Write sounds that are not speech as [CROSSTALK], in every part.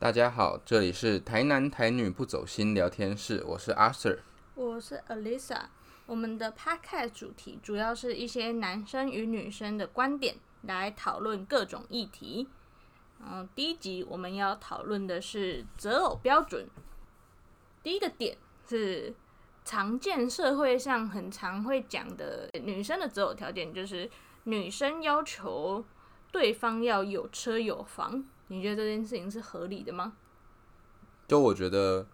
大家好，这里是台男台女不走心聊天室，我是阿 Sir。我是 Alisa。我们的 Podcast 主题主要是一些男生与女生的观点来讨论各种议题。嗯，第一集我们要讨论的是择偶标准。第一个点是常见社会上很常会讲的女生的择偶条件，就是女生要求对方要有车有房。你觉得这件事情是合理的吗？就我觉得，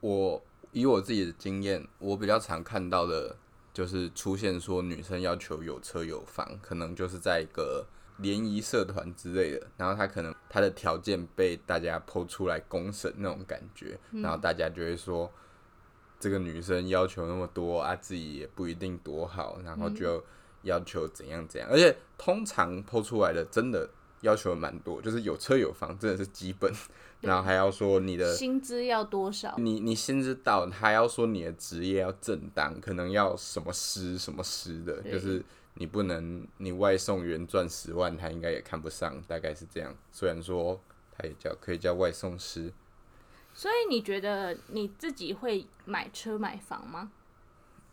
我以我自己的经验，我比较常看到的，就是出现说女生要求有车有房，可能就是在一个联谊社团之类的，然后她可能她的条件被大家剖出来公审那种感觉，然后大家就会说，这个女生要求那么多啊，自己也不一定多好，然后就要求怎样怎样，而且通常剖出来的真的。要求蛮多，就是有车有房，真的是基本。[LAUGHS] 然后还要说你的薪资要多少？你你薪资到，还要说你的职业要正当，可能要什么师什么师的，就是你不能你外送员赚十万，他应该也看不上，大概是这样。虽然说他也叫可以叫外送师。所以你觉得你自己会买车买房吗？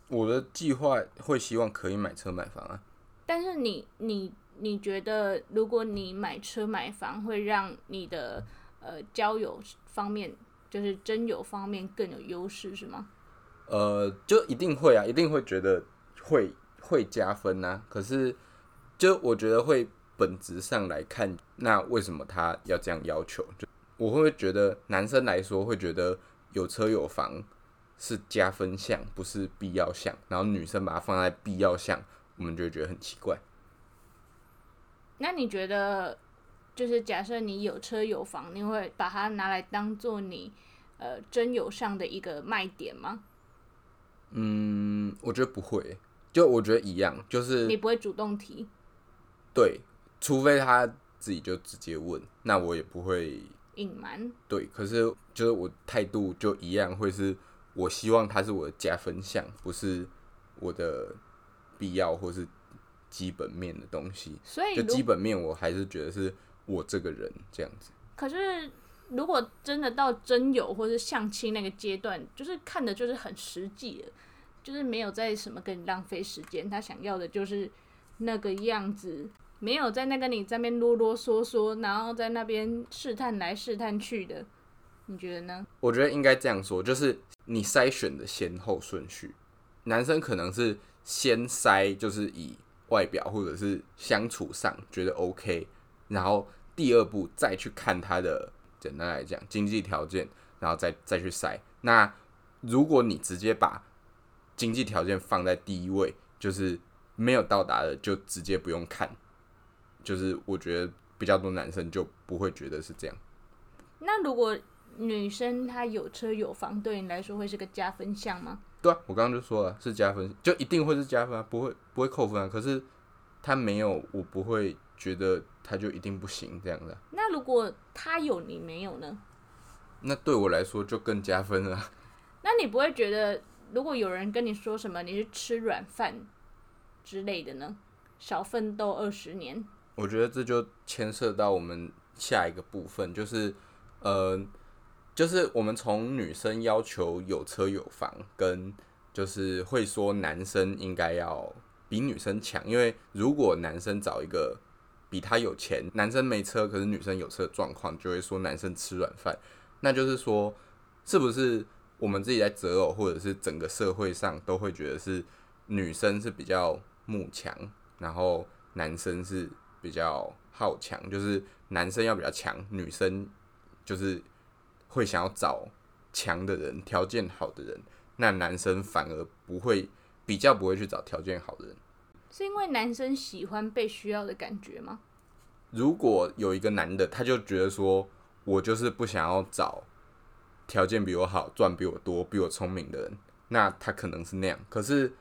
我的计划会希望可以买车买房啊。但是你你。你觉得，如果你买车买房，会让你的呃交友方面，就是真友方面更有优势，是吗？呃，就一定会啊，一定会觉得会会加分呐。可是，就我觉得会本质上来看，那为什么他要这样要求？就我会觉得男生来说会觉得有车有房是加分项，不是必要项。然后女生把它放在必要项，我们就觉得很奇怪。那你觉得，就是假设你有车有房，你会把它拿来当做你呃真友上的一个卖点吗？嗯，我觉得不会，就我觉得一样，就是你不会主动提，对，除非他自己就直接问，那我也不会隐瞒。对，可是就是我态度就一样，会是我希望他是我的加分项，不是我的必要或是。基本面的东西，所以就基本面，我还是觉得是我这个人这样子。可是，如果真的到真友或是相亲那个阶段，就是看的就是很实际的，就是没有在什么跟你浪费时间。他想要的就是那个样子，没有在那跟你在那边啰啰嗦嗦，然后在那边试探来试探去的。你觉得呢？我觉得应该这样说，就是你筛选的先后顺序，男生可能是先筛，就是以。外表或者是相处上觉得 OK，然后第二步再去看他的，简单来讲经济条件，然后再再去筛。那如果你直接把经济条件放在第一位，就是没有到达的就直接不用看，就是我觉得比较多男生就不会觉得是这样。那如果女生她有车有房，对你来说会是个加分项吗？对啊，我刚刚就说了是加分，就一定会是加分啊，不会不会扣分啊。可是他没有，我不会觉得他就一定不行这样的。那如果他有你没有呢？那对我来说就更加分了。[LAUGHS] 那你不会觉得，如果有人跟你说什么你是吃软饭之类的呢？少奋斗二十年？我觉得这就牵涉到我们下一个部分，就是呃。就是我们从女生要求有车有房，跟就是会说男生应该要比女生强，因为如果男生找一个比他有钱，男生没车，可是女生有车的状况，就会说男生吃软饭。那就是说，是不是我们自己在择偶，或者是整个社会上都会觉得是女生是比较慕强，然后男生是比较好强，就是男生要比较强，女生就是。会想要找强的人，条件好的人，那男生反而不会比较不会去找条件好的人，是因为男生喜欢被需要的感觉吗？如果有一个男的，他就觉得说，我就是不想要找条件比我好、赚比我多、比我聪明的人，那他可能是那样。可是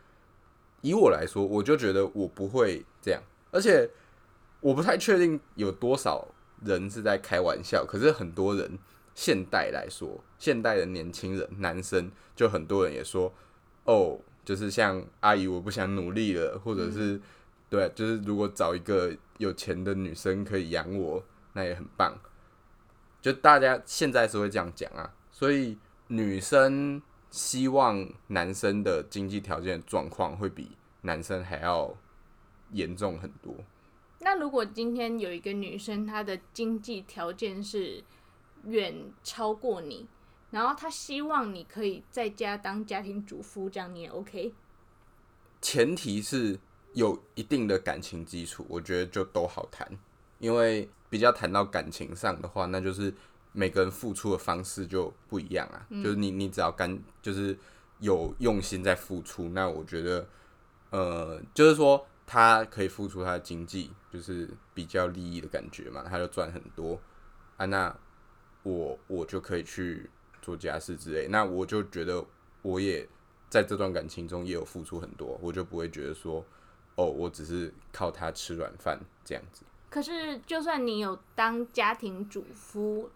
以我来说，我就觉得我不会这样，而且我不太确定有多少人是在开玩笑，可是很多人。现代来说，现代的年轻人，男生就很多人也说，哦，就是像阿姨，我不想努力了，或者是对，就是如果找一个有钱的女生可以养我，那也很棒。就大家现在是会这样讲啊，所以女生希望男生的经济条件状况会比男生还要严重很多。那如果今天有一个女生，她的经济条件是远超过你，然后他希望你可以在家当家庭主妇，这样你也 OK？前提是有一定的感情基础，我觉得就都好谈。因为比较谈到感情上的话，那就是每个人付出的方式就不一样啊。就是你你只要干，就是有用心在付出，那我觉得，呃，就是说他可以付出他的经济，就是比较利益的感觉嘛，他就赚很多啊。那我我就可以去做家事之类，那我就觉得我也在这段感情中也有付出很多，我就不会觉得说，哦，我只是靠他吃软饭这样子。可是，就算你有当家庭主夫，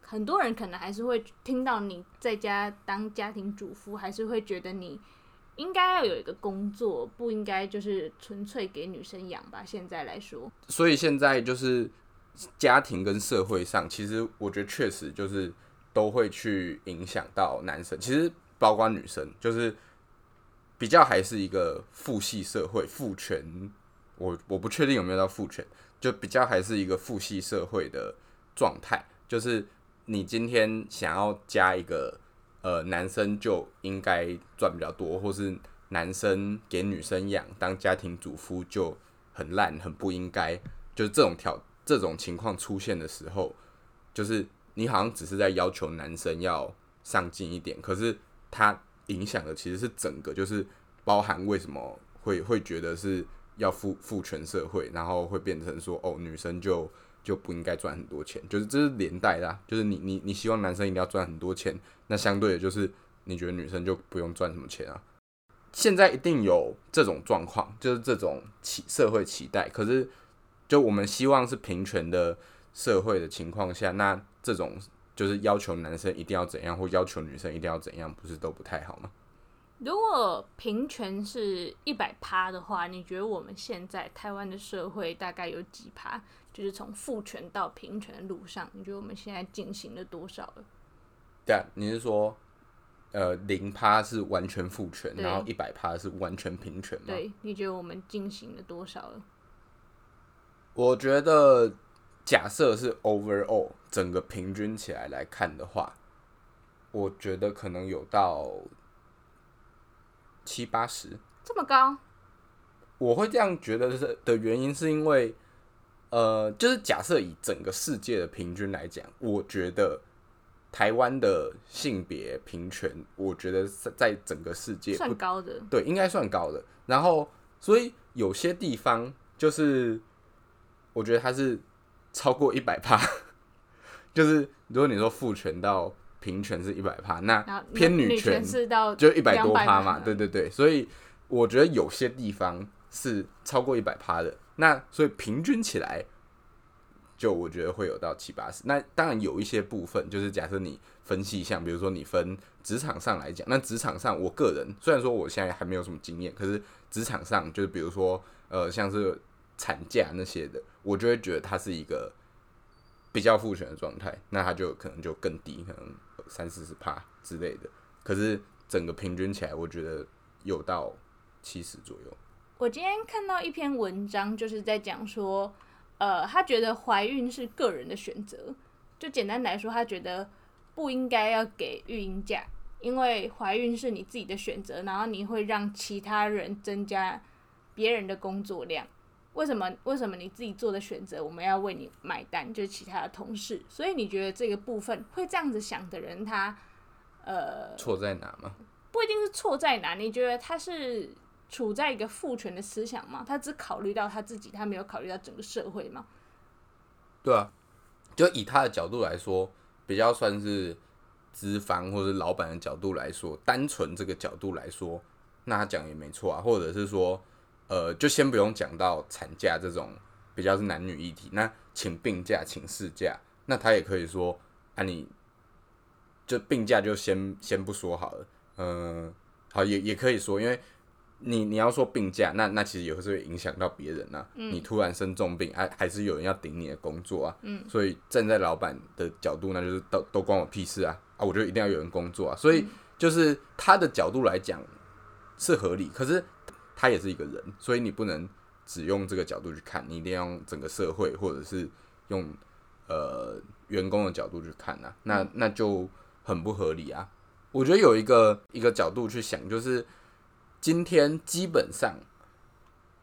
很多人可能还是会听到你在家当家庭主夫，还是会觉得你应该要有一个工作，不应该就是纯粹给女生养吧？现在来说，所以现在就是家庭跟社会上，其实我觉得确实就是都会去影响到男生，其实包括女生，就是比较还是一个父系社会，父权，我我不确定有没有到父权。就比较还是一个父系社会的状态，就是你今天想要加一个呃男生就应该赚比较多，或是男生给女生养当家庭主妇就很烂很不应该，就是这种条这种情况出现的时候，就是你好像只是在要求男生要上进一点，可是他影响的其实是整个，就是包含为什么会会觉得是。要父父权社会，然后会变成说，哦，女生就就不应该赚很多钱，就是这是连带的，就是你你你希望男生一定要赚很多钱，那相对的就是你觉得女生就不用赚什么钱啊？现在一定有这种状况，就是这种期社会期待，可是就我们希望是平权的社会的情况下，那这种就是要求男生一定要怎样，或要求女生一定要怎样，不是都不太好吗？如果平权是一百趴的话，你觉得我们现在台湾的社会大概有几趴？就是从父权到平权的路上，你觉得我们现在进行了多少了？对啊，你是说，呃，零趴是完全父权，然后一百趴是完全平权吗？对，你觉得我们进行了多少了？我觉得，假设是 overall 整个平均起来来看的话，我觉得可能有到。七八十这么高，我会这样觉得是的原因，是因为，呃，就是假设以整个世界的平均来讲，我觉得台湾的性别平权，我觉得在整个世界算高的，对，应该算高的。然后，所以有些地方就是，我觉得它是超过一百趴，就是如果你说父权到。平权是一百趴，那偏女权是到就一百多趴嘛，对对对，所以我觉得有些地方是超过一百趴的，那所以平均起来，就我觉得会有到七八十。那当然有一些部分，就是假设你分析像，比如说你分职场上来讲，那职场上我个人虽然说我现在还没有什么经验，可是职场上就是比如说呃像是产假那些的，我就会觉得它是一个比较复权的状态，那它就可能就更低，可能。三四十帕之类的，可是整个平均起来，我觉得有到七十左右。我今天看到一篇文章，就是在讲说，呃，他觉得怀孕是个人的选择，就简单来说，他觉得不应该要给育婴假，因为怀孕是你自己的选择，然后你会让其他人增加别人的工作量。为什么？为什么你自己做的选择，我们要为你买单？就是其他的同事，所以你觉得这个部分会这样子想的人，他呃错在哪吗？不一定是错在哪，你觉得他是处在一个父权的思想吗？他只考虑到他自己，他没有考虑到整个社会吗？对啊，就以他的角度来说，比较算是资方或者老板的角度来说，单纯这个角度来说，那他讲也没错啊，或者是说。呃，就先不用讲到产假这种比较是男女议题，那请病假、请事假，那他也可以说啊，你就病假就先先不说好了，嗯，好也也可以说，因为你你要说病假，那那其实也是会影响到别人呐、你突然生重病，还、还是有人要顶你的工作啊。嗯。所以站在老板的角度，那就是都都关我屁事啊！啊，我觉得一定要有人工作啊。所以就是他的角度来讲是合理，可是他也是一个人，所以你不能只用这个角度去看，你一定要用整个社会或者是用呃员工的角度去看啊。那那就很不合理啊。我觉得有一个一个角度去想，就是今天基本上，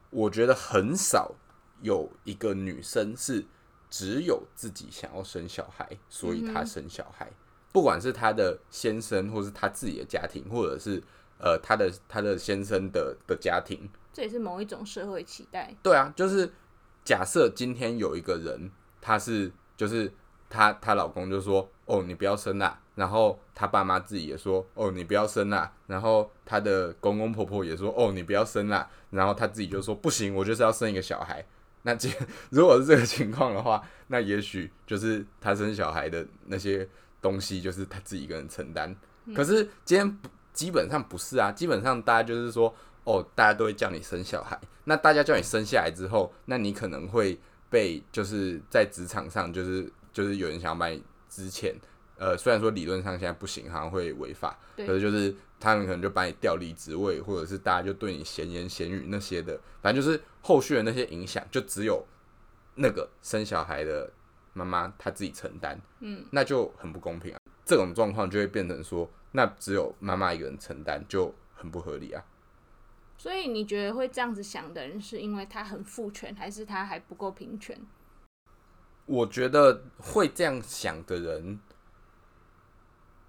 我觉得很少有一个女生是只有自己想要生小孩，所以她生小孩，不管是她的先生，或是她自己的家庭，或者是呃她的她的先生的的家庭，这也是某一种社会期待。对啊，就是假设今天有一个人，他是就是她她老公就说哦你不要生啦，然后她爸妈自己也说哦你不要生啦，然后她的公公婆婆也说哦你不要生啦，然后她自己就说不行，我就是要生一个小孩。那这如果是这个情况的话，那也许就是她生小孩的那些东西，就是她自己一个人承担。可是今天不基本上不是啊，基本上大家就是说哦，大家都会叫你生小孩。那大家叫你生下来之后，那你可能会被就是在职场上，就是就是有人想要把你之前，呃，虽然说理论上现在不行，好像会违法，可是就是他们可能就把你调离职位，或者是大家就对你闲言闲语那些的，反正就是后续的那些影响，就只有那个生小孩的妈妈她自己承担，嗯，那就很不公平啊。这种状况就会变成说，那只有妈妈一个人承担，就很不合理啊。所以你觉得会这样子想的人，是因为他很父权，还是他还不够平权？我觉得会这样想的人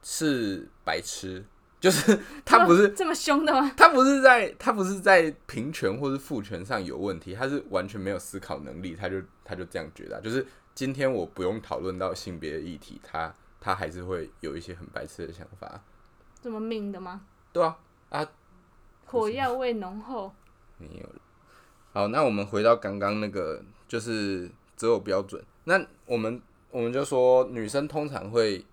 是白痴，就是他不是 [LAUGHS] 这么凶的吗？他不是在他不是在平权或是父权上有问题，他是完全没有思考能力，他就他就这样觉得啊、就是今天我不用讨论到性别的议题，他他还是会有一些很白痴的想法，这么命的吗？对啊啊，火药味浓厚，没有了。好，那我们回到刚刚那个，就是择偶标准。那我们我们就说，女生通常会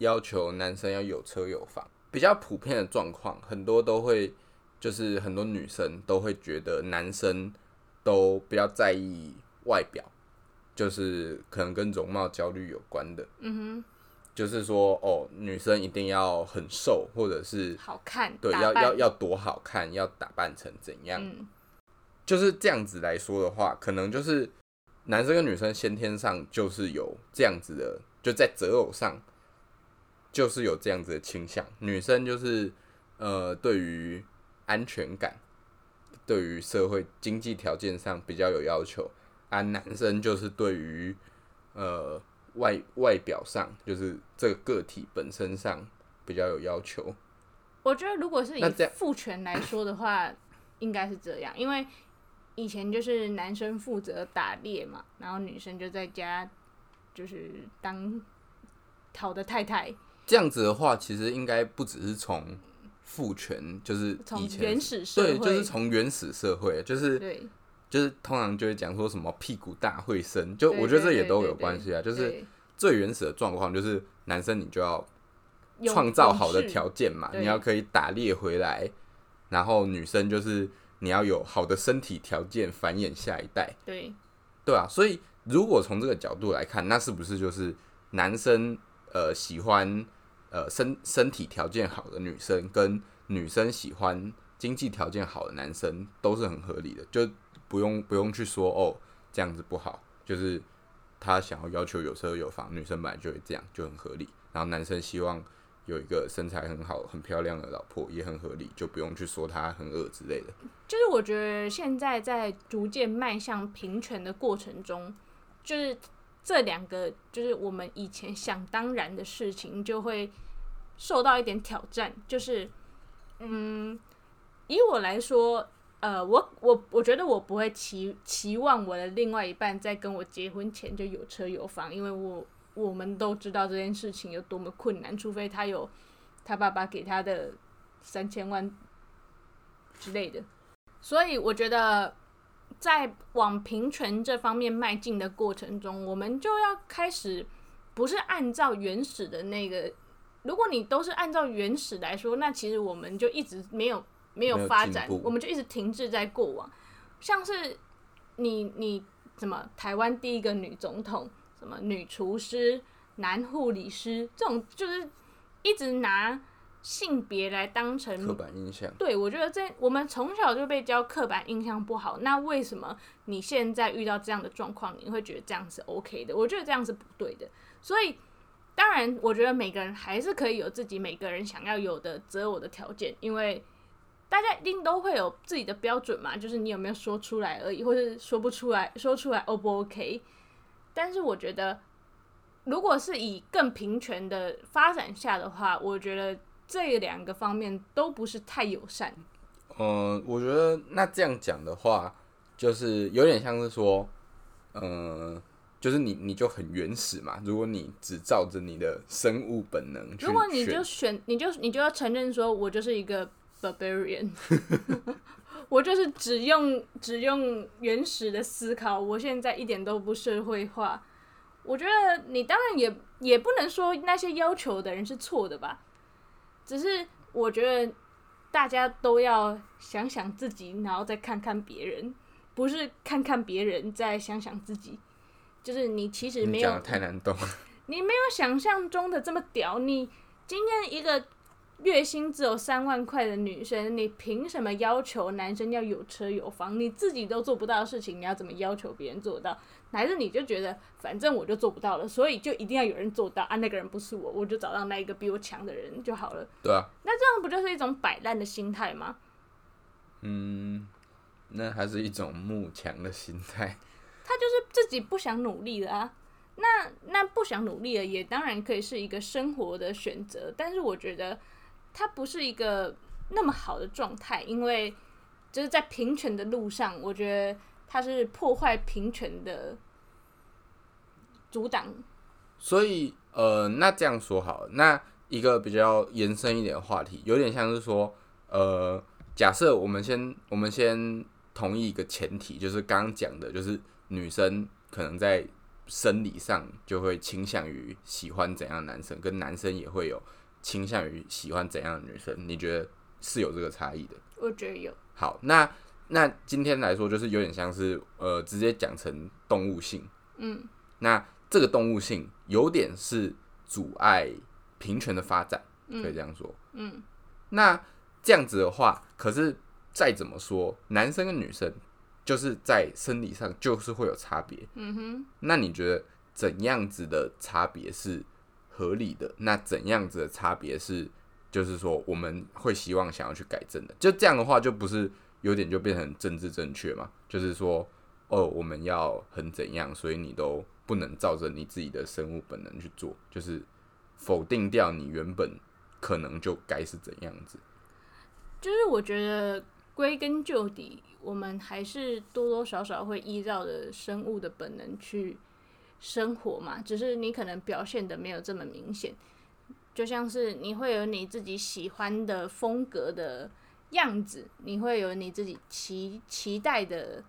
要求男生要有车有房，比较普遍的状况，很多都会就是很多女生都会觉得男生都比较在意外表，就是可能跟容貌焦虑有关的。嗯就是说，哦，女生一定要很瘦，或者是，好看，对，要要要多好看，要打扮成怎样？嗯，就是这样子来说的话，可能就是男生跟女生先天上就是有这样子的，就在择偶上就是有这样子的倾向。女生就是呃，对于安全感，对于社会经济条件上比较有要求，而男生就是对于呃外外表上，就是这个个体本身上比较有要求。我觉得如果是以父权来说的话，[LAUGHS] 应该是这样，因为以前就是男生负责打猎嘛，然后女生就在家就是当好的太太，这样子的话，其实应该不只是从父权，就是从原始社对，会，就是从原始社会，就是对，就是通常就会讲说什么屁股大会生，就我觉得这也都有关系啊。就是最原始的状况，就是男生你就要创造好的条件嘛，你要可以打猎回来，然后女生就是你要有好的身体条件繁衍下一代，对，对啊，所以如果从这个角度来看，那是不是就是男生呃喜欢呃身身体条件好的女生，跟女生喜欢经济条件好的男生都是很合理的，就不用不用去说哦这样子不好，就是他想要要求有车有房，女生本来就会这样，就很合理。然后男生希望有一个身材很好、很漂亮的老婆，也很合理，就不用去说他很恶之类的。就是我觉得现在在逐渐迈向平权的过程中，就是这两个就是我们以前想当然的事情，就会受到一点挑战。就是，嗯，以我来说，呃，我我我觉得我不会期期望我的另外一半在跟我结婚前就有车有房，因为我我们都知道这件事情有多么困难，除非他有他爸爸给他的三千万之类的。所以我觉得，在往平权这方面迈进的过程中，我们就要开始不是按照原始的那个。如果你都是按照原始来说，那其实我们就一直没有没有发展，我们就一直停滞在过往。像是你你怎么台湾第一个女总统，什么女厨师、男护理师，这种就是一直拿性别来当成刻板印象。对，我觉得这我们从小就被教刻板印象不好，那为什么你现在遇到这样的状况，你会觉得这样是 OK 的？我觉得这样是不对的。所以，当然，我觉得每个人还是可以有自己每个人想要有的择偶的条件，因为大家一定都会有自己的标准嘛，就是你有没有说出来而已，或是说不出来，说出来 O 不 OK？但是我觉得，如果是以更平权的发展下的话，我觉得这两个方面都不是太友善。嗯，我觉得那这样讲的话，就是有点像是说，嗯，就是你你就很原始嘛。如果你只照着你的生物本能去如果你就选，你就你就要承认说，我就是一个 barbarian，[LAUGHS] 我就是只用只用原始的思考，我现在一点都不社会化。我觉得你当然也也不能说那些要求的人是错的吧，只是我觉得大家都要想想自己，然后再看看别人，不是看看别人再想想自己。就是你其实没有太难懂。你没有想象中的这么屌。你今天一个月薪只有三万块的女生，你凭什么要求男生要有车有房？你自己都做不到的事情，你要怎么要求别人做到？还是你就觉得反正我就做不到了，所以就一定要有人做到啊？那个人不是我，我就找到那一个比我强的人就好了。对啊，那这样不就是一种摆烂的心态吗？嗯，那还是一种慕强的心态。他就是自己不想努力了啊。那那不想努力了，也当然可以是一个生活的选择，但是我觉得它不是一个那么好的状态，因为就是在平权的路上，我觉得它是破坏平权的阻挡。所以，呃，那这样说好了，那一个比较延伸一点的话题，有点像是说，呃，假设我们先我们先同意一个前提，就是刚刚讲的，就是女生可能在生理上就会倾向于喜欢怎样男生，跟男生也会有倾向于喜欢怎样的女生，你觉得是有这个差异的？我觉得有，好，那那今天来说，就是有点像是呃，直接讲成动物性。嗯，那这个动物性有点是阻碍平权的发展，可以这样说。嗯，那这样子的话，可是再怎么说，男生跟女生就是在生理上就是会有差别。嗯哼，那你觉得怎样子的差别是合理的？那怎样子的差别是，就是说我们会希望想要去改正的？就这样的话，就不是有点就变成政治正确嘛？就是说，哦，我们要很怎样，所以你都不能照着你自己的生物本能去做，就是否定掉你原本可能就该是怎样子。就是我觉得归根究底，我们还是多多少少会依照着生物的本能去生活嘛，只是你可能表现的没有这么明显。就像是你会有你自己喜欢的风格的样子，你会有你自己期期待的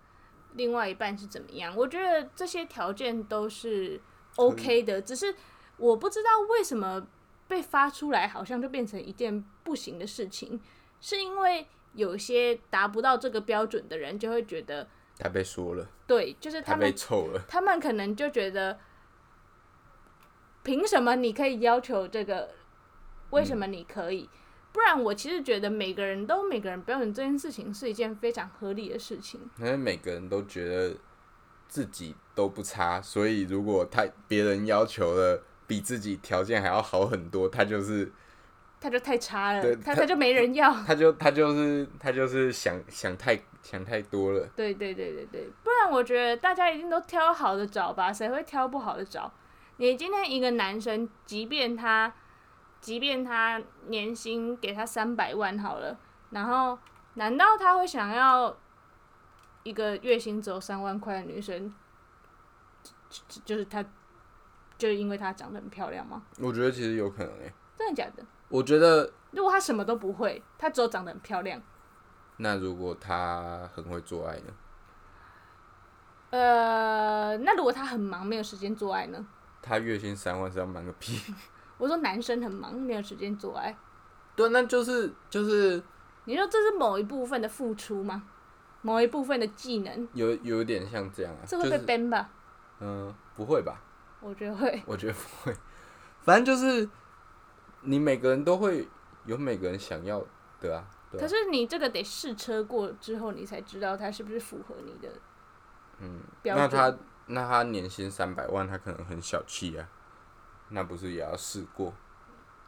另外一半是怎么样。我觉得这些条件都是 OK 的，只是我不知道为什么被发出来，好像就变成一件不行的事情。是因为有些达不到这个标准的人，就会觉得，他被说了，对，就是他被他们，臭了。他们可能就觉得，凭什么你可以要求这个？为什么你可以？不然我其实觉得每个人都有每个人标准这件事情是一件非常合理的事情。因为每个人都觉得自己都不差，所以如果他别人要求的比自己条件还要好很多，他就是他就太差了，他他他就没人要。他就他就是他就是想想太想太多了。对对对对对，不然我觉得大家一定都挑好的找吧，谁会挑不好的找？你今天一个男生，即便他，即便他年薪给他三百万好了，然后难道他会想要一个月薪只有三万块的女生？就是他，就因为她长得很漂亮吗？我觉得其实有可能诶、真的假的？我觉得如果他什么都不会，他只有长得很漂亮，那如果他很会做爱呢？呃，那如果他很忙，没有时间做爱呢？他月薪三万是要忙个屁？[LAUGHS] 我说男生很忙，没有时间做爱。对，那就是就是你说这是某一部分的付出吗？某一部分的技能，有有点像这样啊，这会被就是 ban 吧？嗯、不会吧？我觉得会。我觉得不会，反正就是你每个人都会有每个人想要的啊，对啊。可是你这个得试车过之后，你才知道它是不是符合你的嗯，标准。那他那他年薪三百万，他可能很小气啊，那不是也要试过，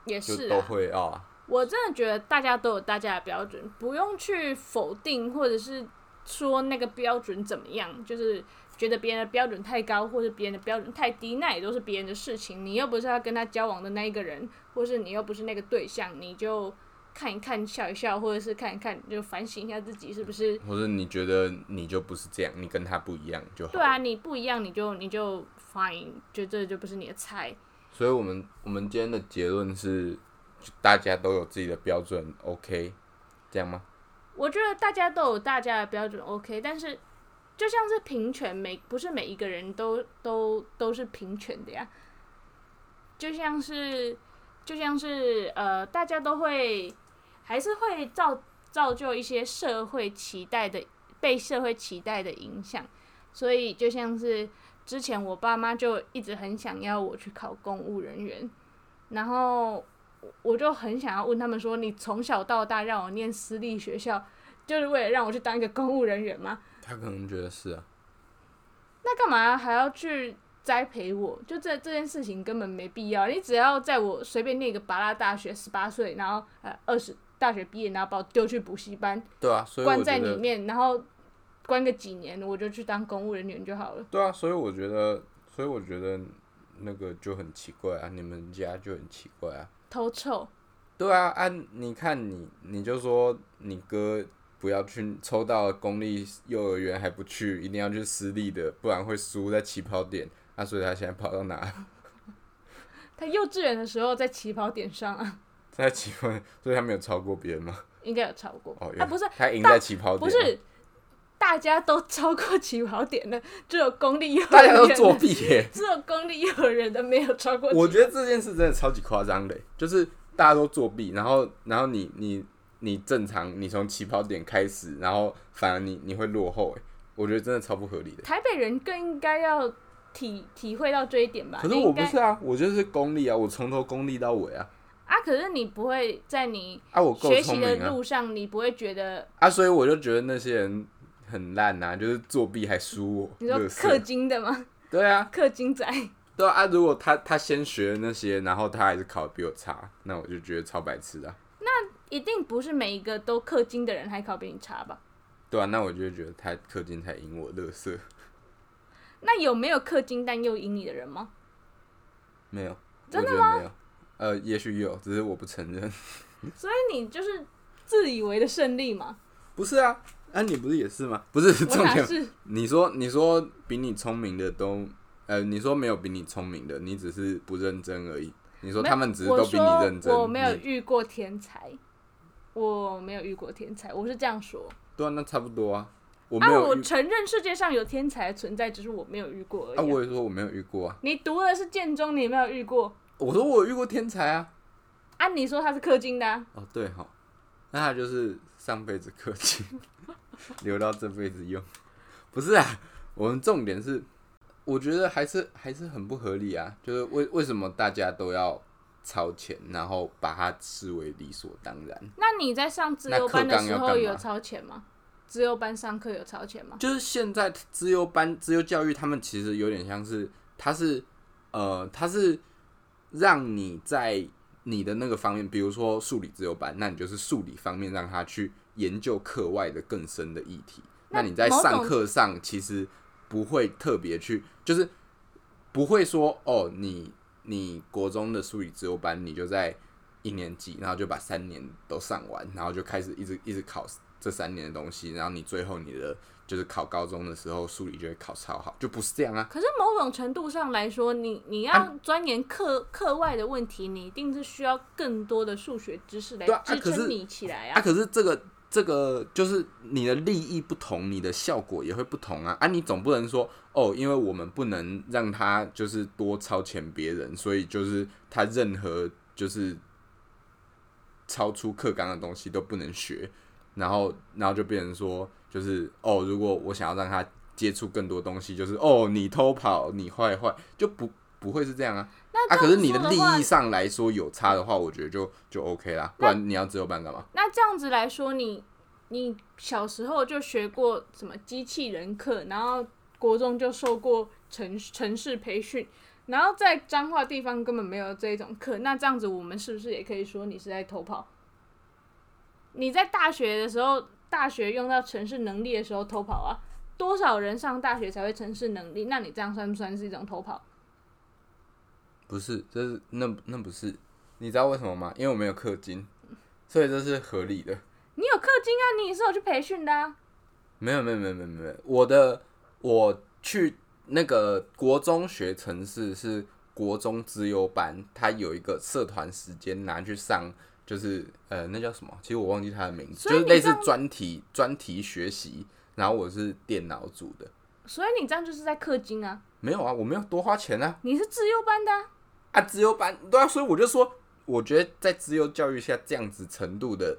也就是都啊，会啊，我真的觉得大家都有大家的标准，不用去否定或者是说那个标准怎么样，就是觉得别人的标准太高或者别人的标准太低，那也都是别人的事情。你又不是要跟他交往的那一个人，或是你又不是那个对象，你就看一看笑一笑，或者是看一看就反省一下自己是不是或者你觉得你就不是这样，你跟他不一样就好。对啊，你不一样你就你就 fine，就这就不是你的菜。所以我们我们今天的结论是，大家都有自己的标准，OK，这样吗？我觉得大家都有大家的标准，OK，但是就像是平权，每不是每一个人都都都是平权的呀。就像是就像是呃，大家都会还是会造造就一些社会期待的被社会期待的影响，所以就像是之前我爸妈就一直很想要我去考公务人员，然后我就很想要问他们说，你从小到大让我念私立学校，就是为了让我去当一个公务人员吗？他可能觉得是啊，那干嘛还要去栽培我？就这这件事情根本没必要。你只要在我随便念一个拔拉大学，十八岁，然后呃二十大学毕业，然后把我丢去补习班，对啊，所以关在，里面，然后关个几年，我就去当公务人员就好了。对啊，所以我觉得，所以我觉得那个就很奇怪啊，你们家就很奇怪啊。偷臭，对啊，啊、你看你，你就说你哥不要去抽到公立幼儿园还不去，一定要去私立的，不然会输在起跑点。啊，所以他现在跑到哪？[LAUGHS] 他幼稚园的时候在起跑点上啊，[LAUGHS] 在起跑，所以他没有超过别人吗？应该有超过。哦，啊，不是，他赢在起跑点，不是，大家都超过起跑点了，只有公立幼儿大家都作弊耶。[LAUGHS] 只有公立幼儿园的没有超过。我觉得这件事真的超级夸张的，就是大家都作弊，然后然后你你你正常，你从起跑点开始，然后反而你你会落后，哎，我觉得真的超不合理的。台北人更应该要体体会到这一点吧？可是我不是啊，我就是公立啊，我从头公立到尾啊，啊，可是你不会在你啊我学习的路上，你不会觉得啊所以我就觉得那些人很烂呐、就是作弊还输我，你说氪金的吗？对啊，氪金仔，对啊，啊如果他他先学了那些，然后他还是考得比我差，那我就觉得超白痴啊，那一定不是每一个都氪金的人还考比你差吧？对啊，那我就觉得他氪金才赢我，乐色那有没有氪金但又赢你的人吗？没有，真的吗没有，呃，也许有，只是我不承认。[LAUGHS] 所以你就是自以为的胜利嘛？不是啊，啊，你不是也是吗？[LAUGHS] 不是重点，是？你说你说比你聪明的都，呃，你说没有比你聪明的，你只是不认真而已。你说他们只是都比你认真，我没有遇过天才，我没有遇过天才，我是这样说。对啊，那差不多啊。我啊，我承认世界上有天才存在，只是我没有遇过而已啊，啊、我也说我没有遇过啊。你读的是建中，你有没有遇过？我说我有遇过天才啊。啊，你说他是氪金的、啊，哦，对哈，那他就是上辈子氪金，[LAUGHS] 留到这辈子用。不是啊，我们重点是，我觉得还是还是很不合理啊。就是为为什么大家都要超前，然后把它视为理所当然？那你在上自由班的时候有超前吗？自由班上课有超前吗？就是现在自由班、自由教育，他们其实有点像是，他是呃，他是让你在你的那个方面，比如说数理自由班，那你就是数理方面让他去研究课外的更深的议题。那那你在上课上其实不会特别去，就是不会说哦，你你国中的数理自由班，你就在一年级，然后就把三年都上完，然后就开始一直一直考这三年的东西，然后你最后你的就是考高中的时候数理就会考超好，就不是这样啊。可是某种程度上来说，你你要钻研课课外的问题，你一定是需要更多的数学知识来支撑你起来啊，啊。可是这个这个就是你的利益不同，你的效果也会不同啊。啊，你总不能说哦，因为我们不能让他就是多超前别人，所以就是他任何就是超出课纲的东西都不能学。然后然后就变成说，就是哦，如果我想要让他接触更多东西，就是哦，你偷跑，你坏坏，就不不会是这样啊。啊，可是你的利益上来说有差的话，我觉得就就 OK 啦，不然你要自由班干嘛？那这样子来说，你你小时候就学过什么机器人课，然后国中就受过城城市培训，然后在彰化地方根本没有这一种课，那这样子我们是不是也可以说你是在偷跑？你在大学的时候，大学用到城市能力的时候偷跑啊？多少人上大学才会城市能力？那你这样算不算是一种偷跑？不是，这是那那不是，你知道为什么吗？因为我没有氪金，所以这是合理的。你有氪金啊？你也是有去培训的啊？没有没有没有没有没有，我的我去那个国中学城市是国中资优班，他有一个社团时间拿去上，就是呃那叫什么？其实我忘记他的名字，就是类似专题专题学习。然后我是电脑组的，所以你这样就是在氪金啊？没有啊，我没有多花钱啊。你是自优班的。啊，自由班对啊，所以我就说，我觉得在自由教育下这样子程度的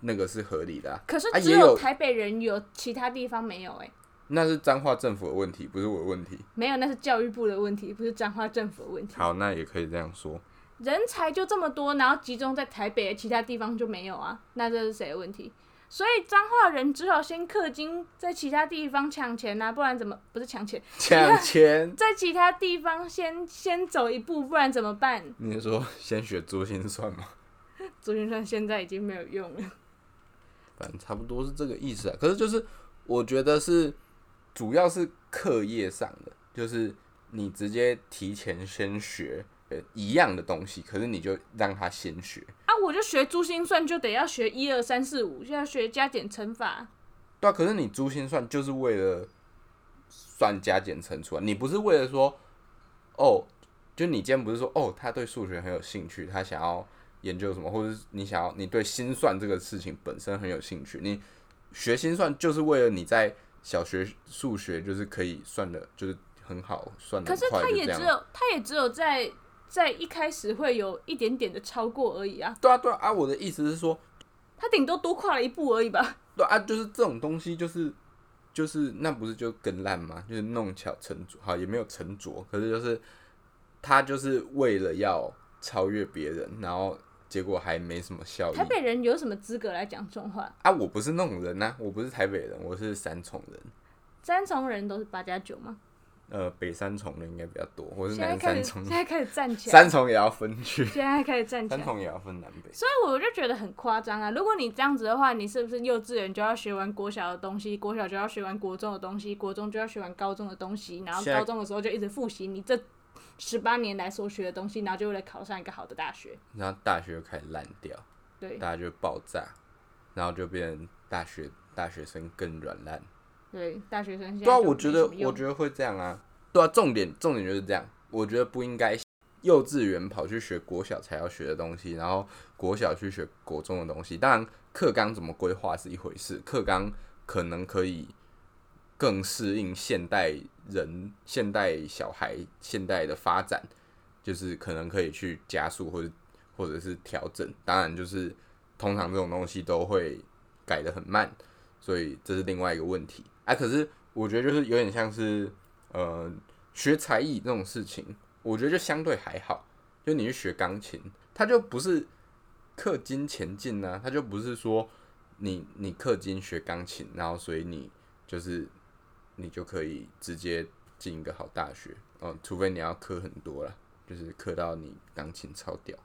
那个是合理的。可是只有台北人有，其他地方没有哎。那是彰化政府的问题，不是我的问题。没有，那是教育部的问题，不是彰化政府的问题。好，那也可以这样说。人才就这么多，然后集中在台北，其他地方就没有啊？那这是谁的问题？所以彰化人只好先氪金，在其他地方抢钱呐，不然怎么不是抢钱？抢钱，[LAUGHS] 在其他地方先先走一步，不然怎么办？你是说先学珠心算吗？[LAUGHS] 珠心算现在已经没有用了。反正差不多是这个意思啊。可是就是我觉得是主要是课业上的，就是你直接提前先学。一样的东西，可是你就让他先学啊！我就学珠心算，就得要学一二三四五，就要学加减乘法。对啊，可是你珠心算就是为了算加减乘除啊，你不是为了说哦，就你今天不是说哦，他对数学很有兴趣，他想要研究什么，或者是你想要你对心算这个事情本身很有兴趣，你学心算就是为了你在小学数学就是可以算的，就是很好算的。可是他也只有，他也只有在。在一开始会有一点点的超过而已啊。对啊，对啊，啊，我的意思是说，他顶多多跨了一步而已吧。对啊，就是这种东西，就是就是那不是就更烂吗？就是弄巧成拙，好也没有成拙，可是就是他就是为了要超越别人，然后结果还没什么效益。台北人有什么资格来讲这种话？啊，我不是那种人呐，我不是台北人，我是三重人。三重人都是八加九吗？呃，北三重的应该比较多，或是南三重。现在开始站起来。[LAUGHS] 三重也要分区。现在开始站起来。三重也要分南北。所以我就觉得很夸张啊！如果你这样子的话，你是不是幼稚园就要学完国小的东西，国小就要学完国中的东西，国中就要学完高中的东西，然后高中的时候就一直复习你这十八年来所学的东西，然后就为了考上一个好的大学。然后大学就开始烂掉，对，大家就爆炸，然后就变成大学大学生更软烂。对，大学生。对啊，我觉得我觉得会这样啊。对啊，重点重点就是这样。我觉得不应该幼稚园跑去学国小才要学的东西，然后国小去学国中的东西。当然，课纲怎么规划是一回事，课纲可能可以更适应现代人、现代小孩、现代的发展，就是可能可以去加速或者或者是调整。当然，就是通常这种东西都会改的很慢，所以这是另外一个问题。哎，可是我觉得就是有点像是。呃，学才艺这种事情，我觉得就相对还好。就你去学钢琴，它就不是氪金前进啊，它就不是说你你氪金学钢琴，然后所以你就是你就可以直接进一个好大学哦，除非你要氪很多了，就是氪到你钢琴超屌。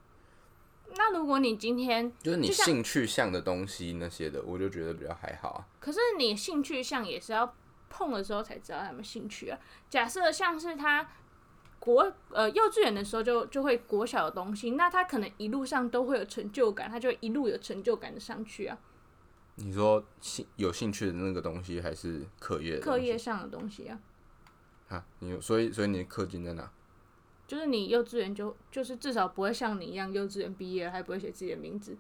那如果你今天就是你兴趣向的东西那些的，我就觉得比较还好啊。可是你兴趣向也是要。碰的时候才知道他们兴趣啊。假设像是他国呃幼稚园的时候就就会国小的东西，那他可能一路上都会有成就感，他就一路有成就感的上去啊。你说兴有兴趣的那个东西还是课业？课业上的东西啊。啊，你所以所以你的氪金在哪？就是你幼稚园就就是至少不会像你一样幼稚园毕业还不会写自己的名字。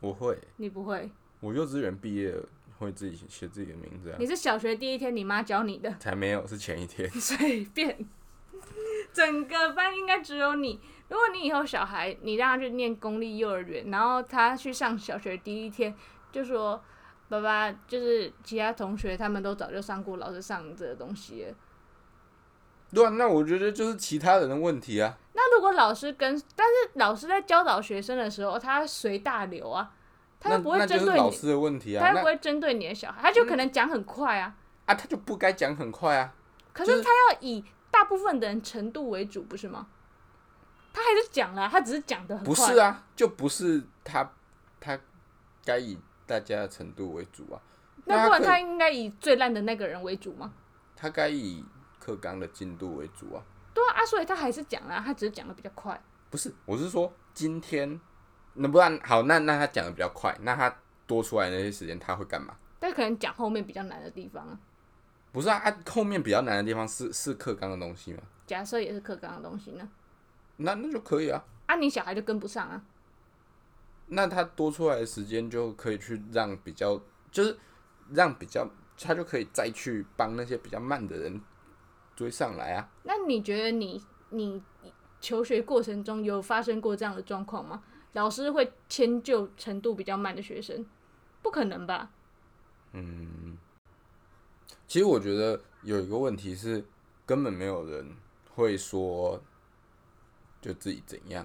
我会。你不会？我幼稚园毕业。会自己写自己的名字啊？你是小学第一天你妈教你的？才没有，是前一天。[LAUGHS] 随便，整个班应该只有你。如果你以后小孩，你让他去念公立幼儿园，然后他去上小学第一天，就说：“爸爸就是其他同学他们都早就上过老师上这个东西了。对啊，那我觉得就是其他人的问题啊。那如果老师跟，但是老师在教导学生的时候，他随大流啊，他那又不会针对老师的问题啊。他又不会针对你的小孩，他就可能讲很快啊。啊，他就不该讲很快啊。可是他要以大部分的人程度为主，不是吗？他还是讲了，他只是讲的很快。不是啊，就不是他他该以大家的程度为主啊。那不然他应该以最烂的那个人为主吗？他该以课纲的进度为主啊。对啊，啊，所以他还是讲了，他只是讲的比较快。不是，我是说今天，那不然好，那那他讲的比较快，那他多出来那些时间他会干嘛？但可能讲后面比较难的地方啊，不是啊，啊后面比较难的地方是是课纲的东西吗，假设也是课纲的东西呢，那那就可以啊。啊，你小孩就跟不上啊。那他多出来的时间就可以去让比较，就是让比较，他就可以再去帮那些比较慢的人追上来啊。那你觉得你你求学过程中有发生过这样的状况吗？老师会迁就程度比较慢的学生？不可能吧？嗯其实我觉得有一个问题是，根本没有人会说就自己怎样，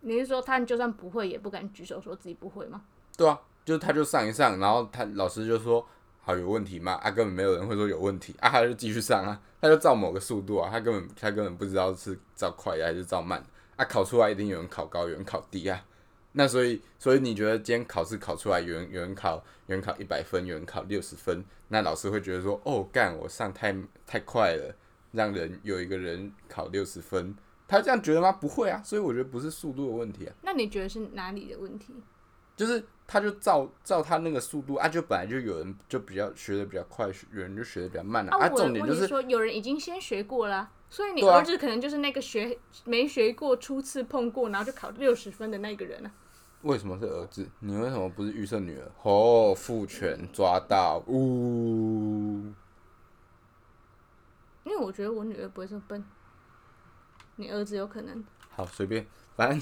你是说他就算不会也不敢举手说自己不会吗？对啊，就是他就上一上，然后他老师就说好有问题吗？啊，根本没有人会说有问题啊，他就继续上啊，他就照某个速度啊，他根本他根本不知道是照快还是照慢啊，考出来一定有人考高，有人考低啊。那所以，所以你觉得今天考试考出来，有人有人考有人考一百分，有人考六十分，那老师会觉得说，哦，干我上太太快了，让人有一个人考六十分，他这样觉得吗？不会啊，所以我觉得不是速度的问题啊。那你觉得是哪里的问题？就是他就照照他那个速度啊，就本来就有人就比较学的比较快，有人就学的比较慢啊。啊，我的重点就是说有人已经先学过啦、所以你儿子可能就是那个学没学过、初次碰过，然后就考六十分的那个人啊。为什么是儿子？你为什么不是预设女儿？哦，父权抓到，呜、因为我觉得我女儿不会这么笨，你儿子有可能。好随便，反正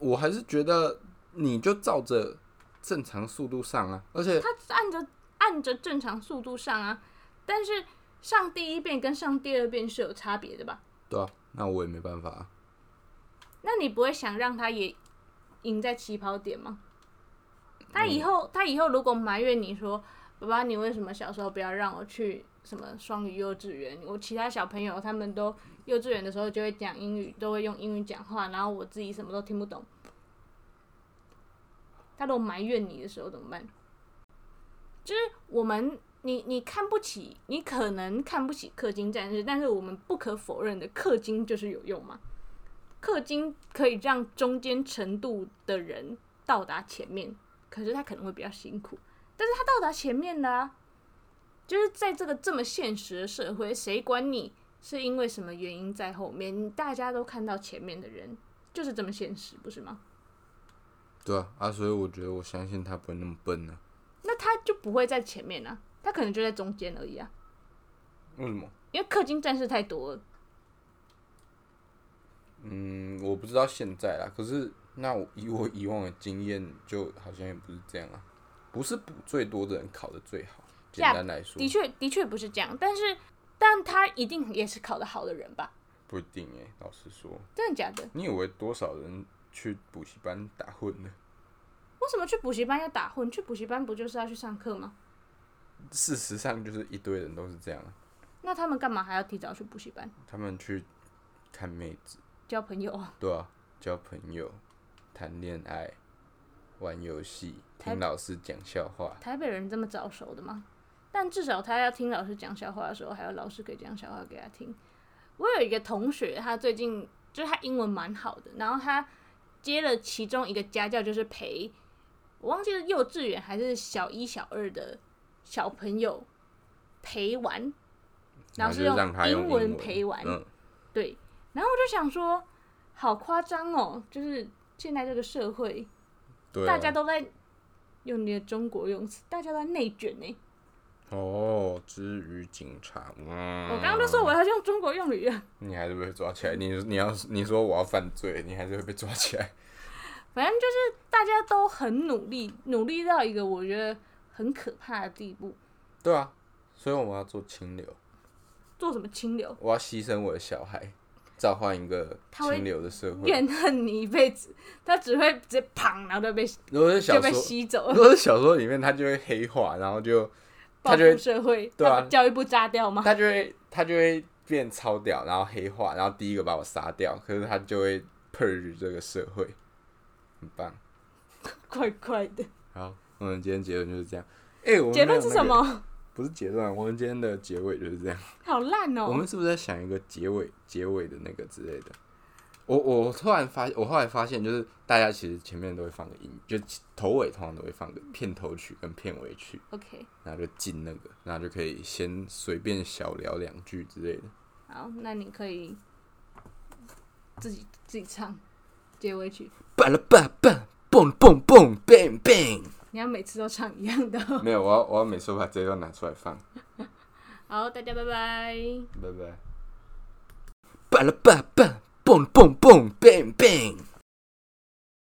我还是觉得你就照着正常速度上啊，而且他按着按着正常速度上啊，但是上第一遍跟上第二遍是有差别的吧？对啊，那我也没办法、啊。那你不会想让他也赢在起跑点吗？他以后、他以后如果埋怨你说，爸爸，你为什么小时候不要让我去什么双语幼稚园？我其他小朋友他们都幼稚园的时候就会讲英语，都会用英语讲话，然后我自己什么都听不懂。他都埋怨你的时候怎么办？就是我们，你你看不起，你可能看不起氪金战士，但是我们不可否认的，氪金就是有用嘛。氪金可以让中间程度的人到达前面，可是他可能会比较辛苦，但是他到达前面了、啊，就是在这个这么现实的社会，谁管你是因为什么原因在后面？大家都看到前面的人，就是这么现实，不是吗？对啊，啊，所以我觉得我相信他不会那么笨呢、那他就不会在前面啊，他可能就在中间而已啊，为什么？因为氪金战士太多了。嗯，我不知道现在啦，可是那我以 [LAUGHS] 我以往的经验，就好像也不是这样啊，不是补最多的人考的最好。简单来说的，确，的确不是这样，但是，但他一定也是考得好的人吧？不一定诶、老实说，真的假的？你以为多少人去补习班打混呢？为什么去补习班要打混？去补习班不就是要去上课吗？事实上就是一堆人都是这样啊，那他们干嘛还要提早去补习班他们去看妹子，交朋友啊？对啊，交朋友、谈恋爱、玩游戏、听老师讲笑话。台北人这么早熟的吗？但至少他要听老师讲笑话的时候，还有老师可以讲笑话给他听。我有一个同学，他最近就是他英文蛮好的，然后他接了其中一个家教，就是陪我忘记是幼稚园还是小一、小二的小朋友陪玩，然后就老师用英文文陪玩，嗯，对，然后我就想说，好夸张哦，就是现在这个社会，对、啊，大家都在用你的中国用词，大家都在内卷呢。哦，之于警察，嗯，我刚刚就说我要用中国用语了，你还是会被抓起来。你你要你说我要犯罪，你还是会被抓起来。[LAUGHS] 反正就是大家都很努力，努力到一个我觉得很可怕的地步。对啊，所以我们要做清流，做什么清流？我要牺牲我的小孩，召唤一个清流的社会。怨恨你一辈子，他只会直接砰，然后就被如果是小就被，吸走了，如果是小说里面，他就会黑化，然后就报他就会复社会，对啊教育部炸掉吗？他就会他就会变超屌，然后黑化，然后第一个把我杀掉，可是他就会 purge 这个社会，很棒。[LAUGHS] 怪怪的。好，我们今天结论就是这样。哎、我们结论是？什么？[LAUGHS] 不是结论，我们今天的结尾就是这样。好烂哦、我们是不是在想一个结尾结尾的那个之类的？我我突然发，我后来发现，就是大家其实前面都会放个音，就头尾通常都会放个片头曲跟片尾曲，OK，然后就进那个，然后就可以先随便小聊两句之类的。好，那你可以自己自己唱结尾曲。巴拉巴巴，蹦蹦蹦，bang bang。你要每次都唱一样的哦。[LAUGHS] 没有，我要我要每次把这段拿出来放。[LAUGHS] 好，大家拜拜。拜拜。巴拉巴巴，蹦蹦蹦，bang bang。